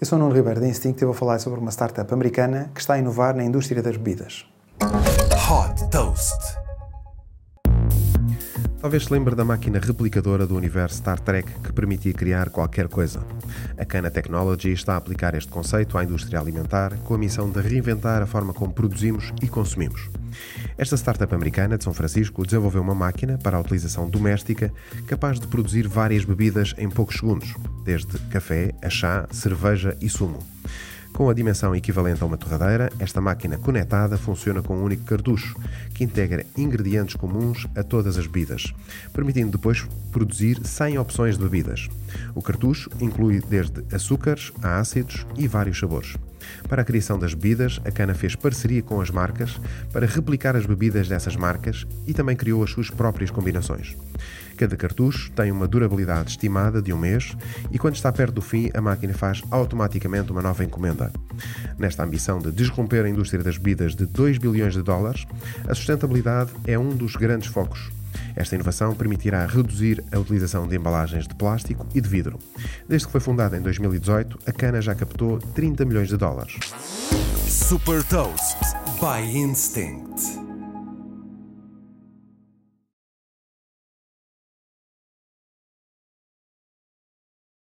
Eu sou o Nuno Ribeiro da Instinct e vou falar sobre uma startup americana que está a inovar na indústria das bebidas. Hot Toast. Talvez se lembre da máquina replicadora do universo Star Trek que permitia criar qualquer coisa. A Cana Technology está a aplicar este conceito à indústria alimentar com a missão de reinventar a forma como produzimos e consumimos. Esta startup americana de São Francisco desenvolveu uma máquina para a utilização doméstica capaz de produzir várias bebidas em poucos segundos, desde café a chá, cerveja e sumo. Com a dimensão equivalente a uma torradeira, esta máquina conectada funciona com um único cartucho, que integra ingredientes comuns a todas as bebidas, permitindo depois produzir 100 opções de bebidas. O cartucho inclui desde açúcares a ácidos e vários sabores. Para a criação das bebidas, a Cana fez parceria com as marcas para replicar as bebidas dessas marcas e também criou as suas próprias combinações. Cada cartucho tem uma durabilidade estimada de um mês e, quando está perto do fim, a máquina faz automaticamente uma nova encomenda. Nesta ambição de desromper a indústria das bebidas de 2 bilhões de dólares, a sustentabilidade é um dos grandes focos. Esta inovação permitirá reduzir a utilização de embalagens de plástico e de vidro. Desde que foi fundada em 2018, a Cana já captou 30 milhões de dólares. Super Toast by Instinct.